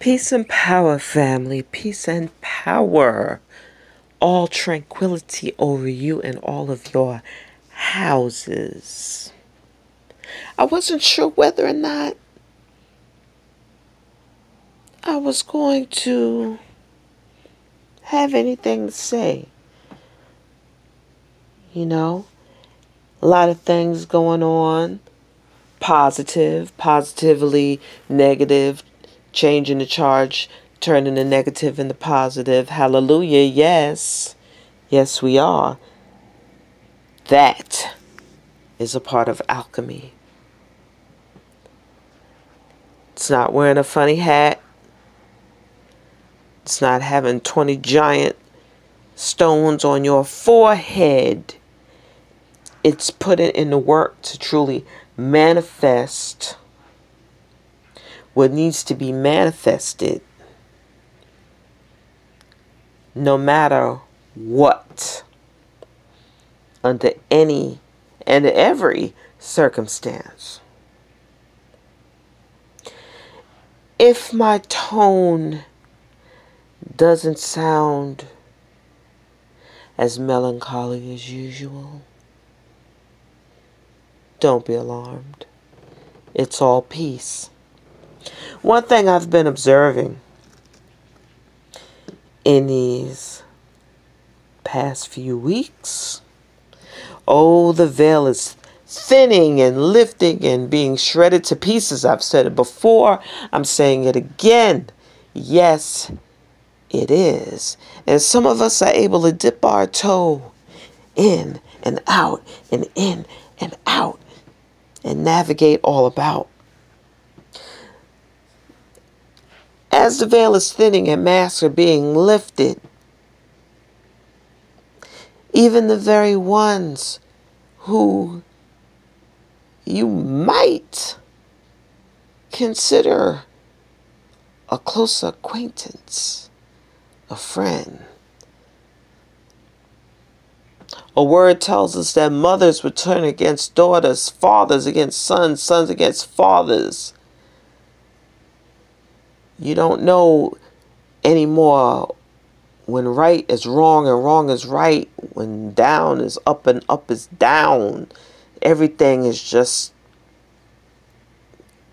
Peace and power, family. Peace and power. All tranquility over you and all of your houses. I wasn't sure whether or not I was going to have anything to say. You know, a lot of things going on positive, positively negative, changing the charge, turning the negative into positive. Hallelujah. Yes. Yes, we are. That is a part of alchemy. It's not wearing a funny hat. It's not having 20 giant stones on your forehead. It's putting in the work to truly manifest what needs to be manifested no matter what under any and every circumstance. If my tone doesn't sound as melancholy as usual, don't be alarmed. It's all peace. One thing I've been observing in these past few weeks oh, the veil is thinning and lifting and being shredded to pieces. I've said it before, I'm saying it again. Yes, it is. And some of us are able to dip our toe in and out and in and out and navigate all about. As the veil is thinning and masks are being lifted, even the very ones who you might consider a close acquaintance, a friend. A word tells us that mothers would turn against daughters, fathers against sons, sons against fathers. You don't know anymore when right is wrong and wrong is right, when down is up and up is down. Everything is just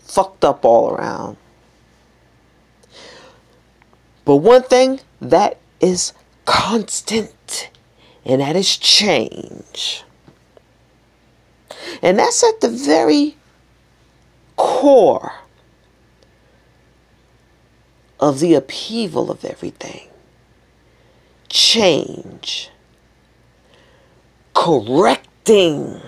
fucked up all around. But one thing that is constant, and that is change. And that's at the very core of the upheaval of everything. Change. Correcting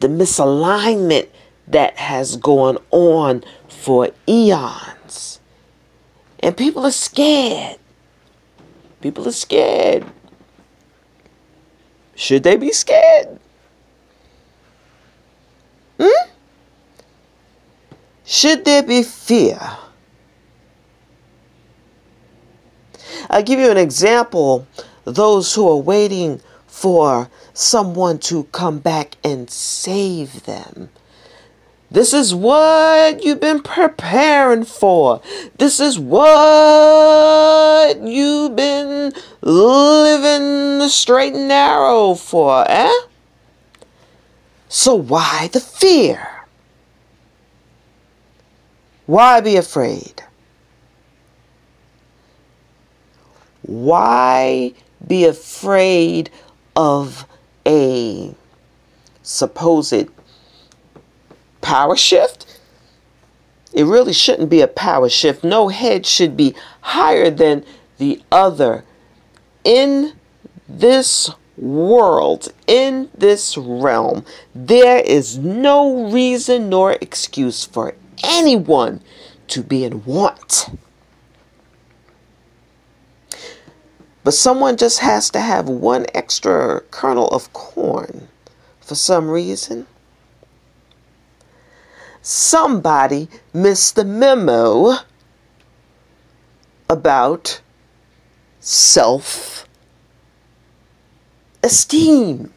the misalignment that has gone on for eons. And people are scared. People are scared. Should they be scared? Hmm? Should there be fear? I'll give you an example. Those who are waiting for someone to come back and save them. This is what you've been preparing for. This is what you've been living the straight and narrow for, eh? So why the fear? Why be afraid? Why be afraid of a supposed power shift? It really shouldn't be a power shift. No head should be higher than the other. In this world, in this realm, there is no reason nor excuse for anyone to be in want. But someone just has to have one extra kernel of corn for some reason. Somebody missed the memo about self esteem,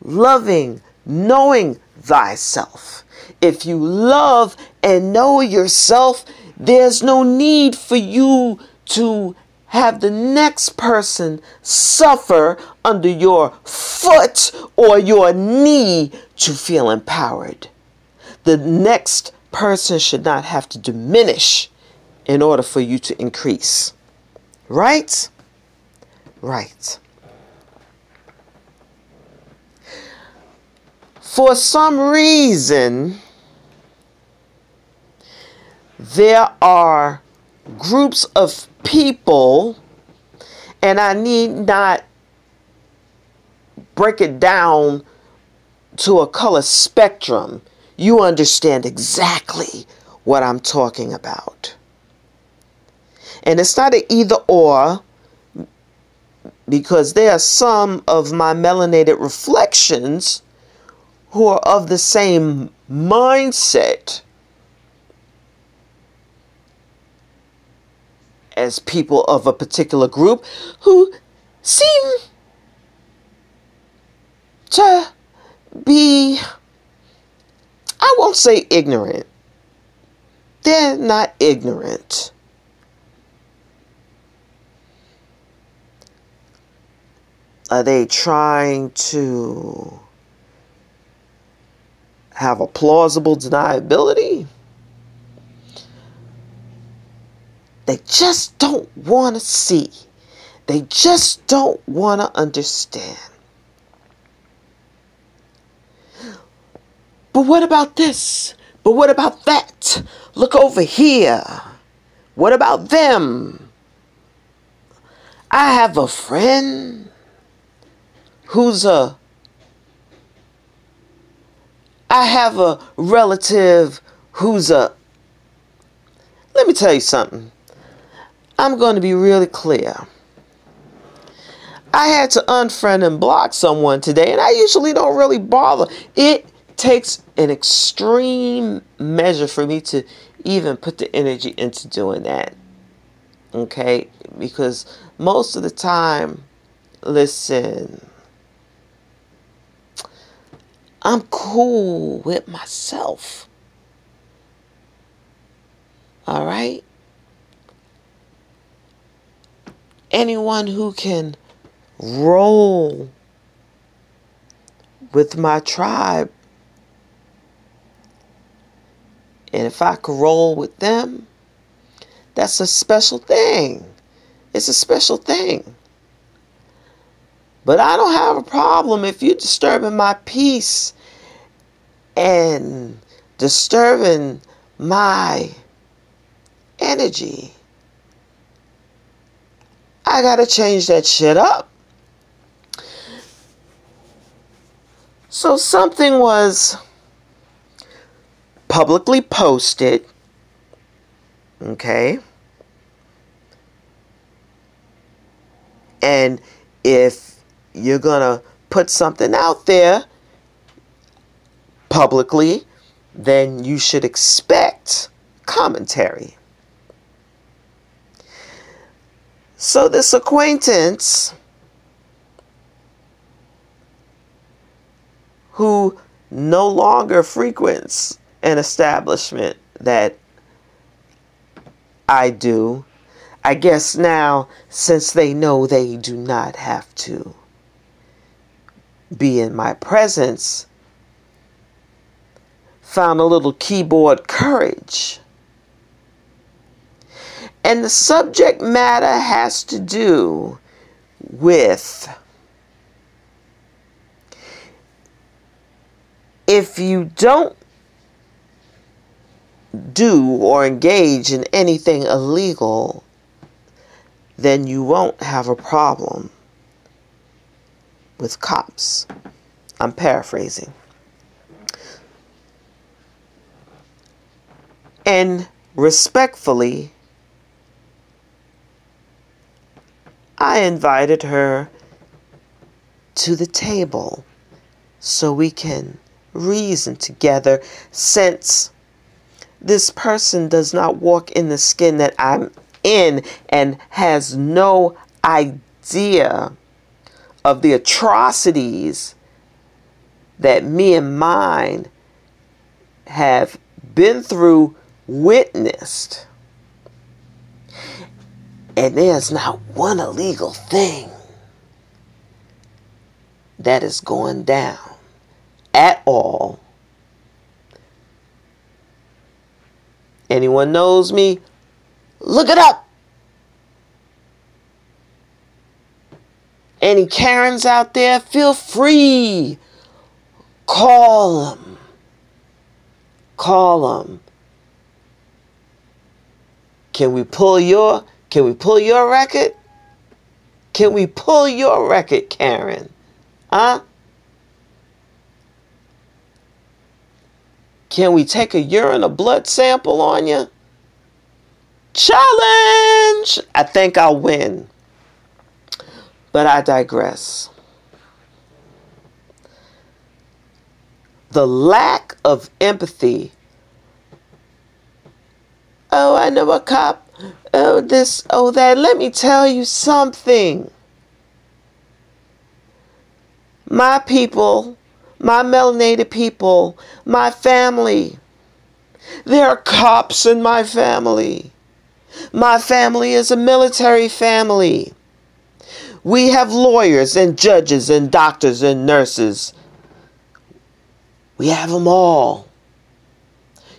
loving, knowing thyself. If you love and know yourself, there's no need for you to have the next person suffer under your foot or your knee to feel empowered. The next person should not have to diminish in order for you to increase. Right? Right. For some reason, there are groups of people, and I need not break it down to a color spectrum. You understand exactly what I'm talking about. And it's not an either or because there are some of my melanated reflections who are of the same mindset as people of a particular group who seem to be, I won't say ignorant. They're not ignorant. Are they trying to have a plausible deniability? They just don't want to see. They just don't want to understand. But what about this? But what about that? Look over here. What about them? I have a friend who's a I have a relative who's a Let me tell you something. I'm going to be really clear. I had to unfriend and block someone today, and I usually don't really bother. It takes an extreme measure for me to even put the energy into doing that. Okay? Because most of the time, listen, I'm cool with myself. All right? Anyone who can roll with my tribe. And if I could roll with them, that's a special thing. It's a special thing. But I don't have a problem if you're disturbing my peace and disturbing my energy. I got to change that shit up. So something was publicly posted. Okay. And if you're going to put something out there publicly, then you should expect commentary. So this acquaintance who no longer frequents an establishment that I do, I guess now, since they know they do not have to be in my presence, found a little keyboard courage and the subject matter has to do with if you don't do or engage in anything illegal, then you won't have a problem with cops. I'm paraphrasing. And respectfully, I invited her to the table so we can reason together. Since this person does not walk in the skin that I'm in and has no idea of the atrocities that me and mine have been through, witnessed, and there's not one illegal thing that is going down at all. Anyone knows me? Look it up. Any Karens out there, feel free. Call them. Call them. Can we pull your can we pull your record? Can we pull your record, Karen? Huh? Can we take a urine or blood sample on you? Challenge! I think I'll win. But I digress. The lack of empathy. Oh, I know a cop. Oh, this, oh, that. Let me tell you something. My people, my melanated people, my family. There are cops in my family. My family is a military family. We have lawyers and judges and doctors and nurses. We have them all.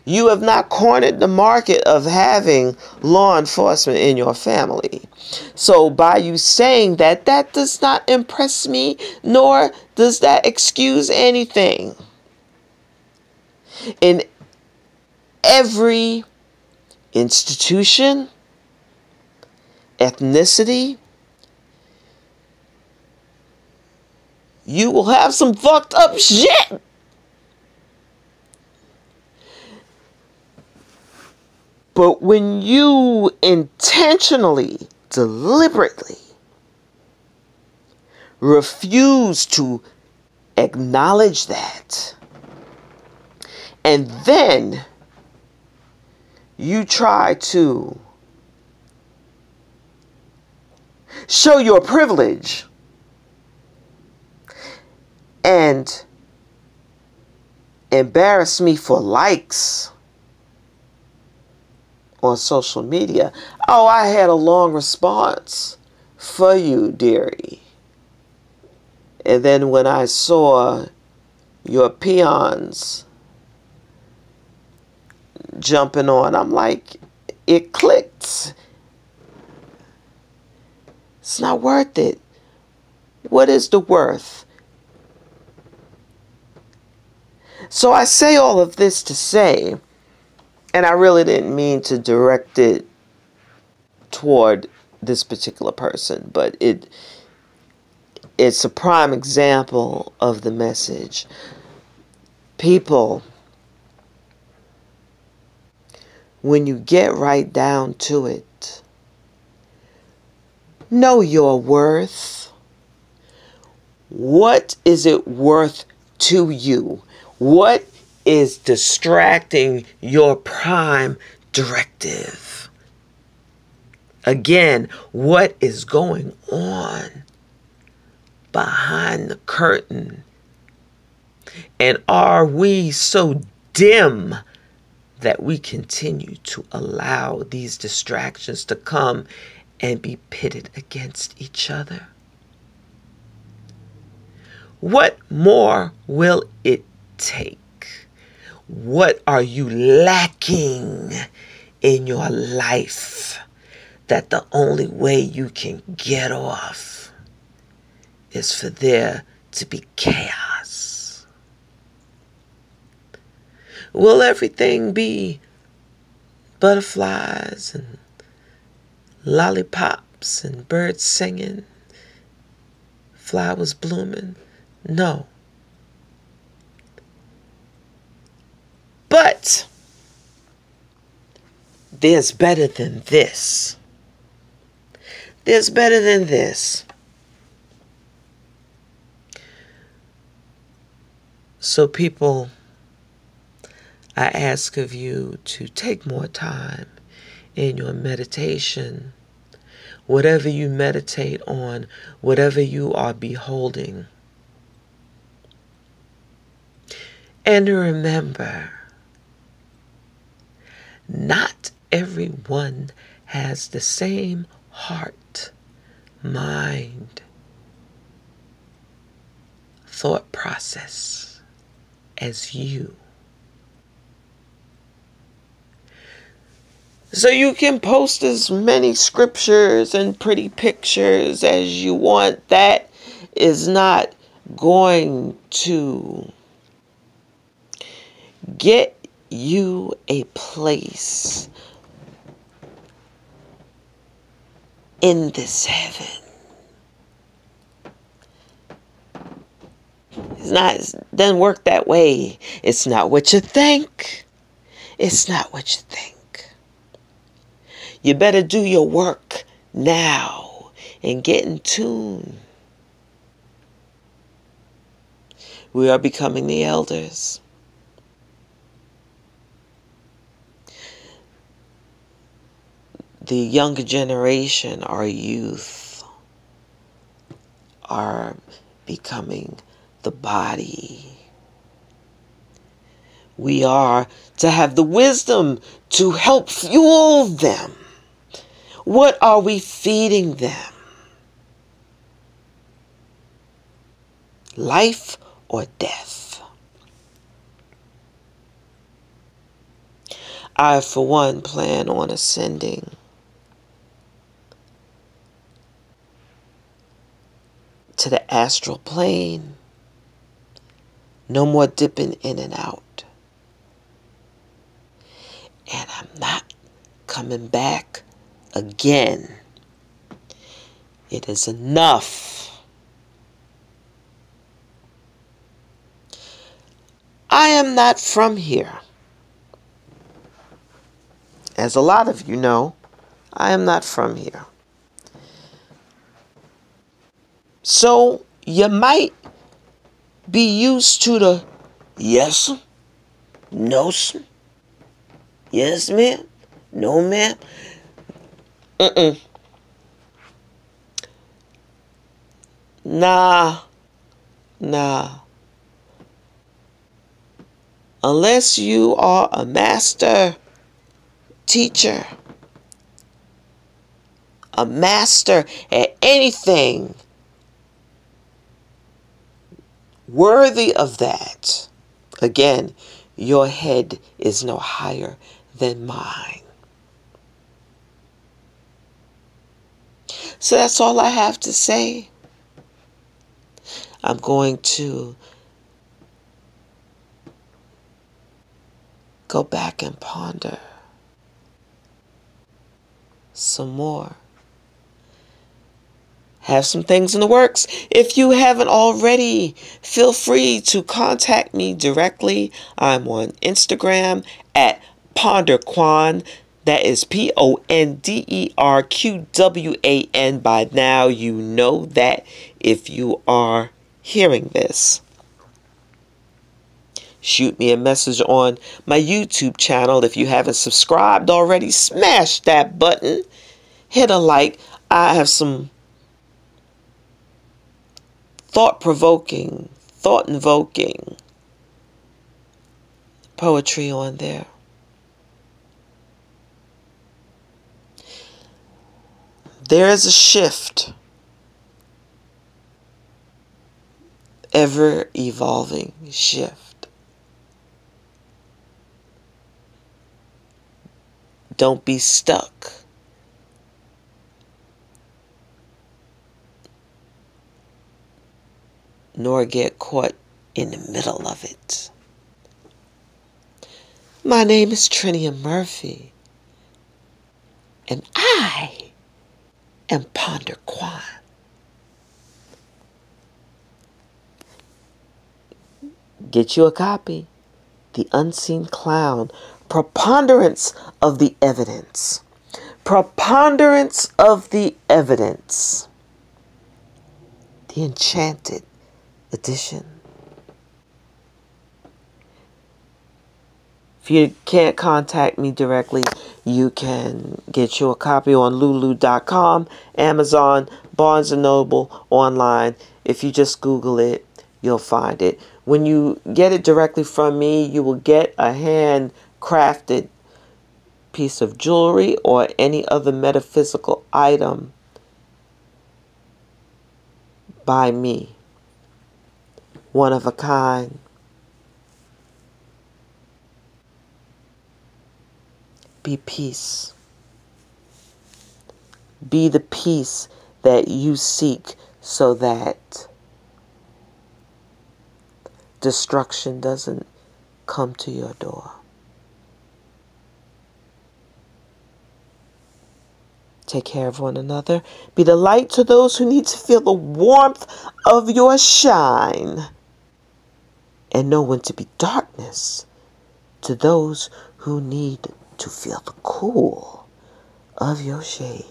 You have not cornered the market of having law enforcement in your family. So, by you saying that, that does not impress me, nor does that excuse anything. In every institution, ethnicity, you will have some fucked up shit. But when you intentionally, deliberately refuse to acknowledge that, and then you try to show your privilege and embarrass me for likes on social media. Oh, I had a long response for you, dearie. And then when I saw your peons jumping on, I'm like, it clicked. It's not worth it. What is the worth? So I say all of this to say, and I really didn't mean to direct it toward this particular person, but it it's a prime example of the message. People when you get right down to it, know your worth. What is it worth to you? What is distracting your prime directive. Again, what is going on behind the curtain? And are we so dim that we continue to allow these distractions to come and be pitted against each other? What more will it take? What are you lacking in your life that the only way you can get off is for there to be chaos? Will everything be butterflies and lollipops and birds singing, flowers blooming? No. But there's better than this. There's better than this. So, people, I ask of you to take more time in your meditation. Whatever you meditate on, whatever you are beholding. And remember, not everyone has the same heart, mind, thought process as you. So you can post as many scriptures and pretty pictures as you want. That is not going to get you a place in this heaven. It's not it doesn't work that way. It's not what you think. It's not what you think. You better do your work now and get in tune. We are becoming the elders. The younger generation, our youth, are becoming the body. We are to have the wisdom to help fuel them what are we feeding them? Life or death? I, for one, plan on ascending. To the astral plane. No more dipping in and out. And I'm not coming back again. It is enough. I am not from here. As a lot of you know, I am not from here. So you might be used to the yes, no, yes, ma'am, no, ma'am. Mm-mm. Nah. Nah. Unless you are a master teacher, a master at anything worthy of that, again, your head is no higher than mine. So that's all I have to say. I'm going to go back and ponder some more. Have some things in the works. If you haven't already, feel free to contact me directly. I'm on Instagram at PonderQwan. That is P O N D E R Q W A N. By now, you know that if you are hearing this. Shoot me a message on my YouTube channel. If you haven't subscribed already, smash that button. Hit a like. I have some thought provoking, thought invoking poetry on there. There is a shift, ever evolving shift. Don't be stuck. Nor get caught in the middle of it. My name is Trinia Murphy, and I am ponder Qwan. Get you a copy. The Unseen Clown. Preponderance of the Evidence. Preponderance of the Evidence. The Enchanted Edition. If you can't contact me directly, you can get you a copy on lulu.com, Amazon, Barnes & Noble, online. If you just Google it, you'll find it. When you get it directly from me, you will get a handcrafted piece of jewelry or any other metaphysical item by me. One of a kind. Be peace. Be the peace that you seek so that destruction doesn't come to your door. Take care of one another. Be the light to those who need to feel the warmth of your shine. And know when to be darkness to those who need to feel the cool of your shade.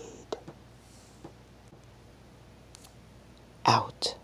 Out.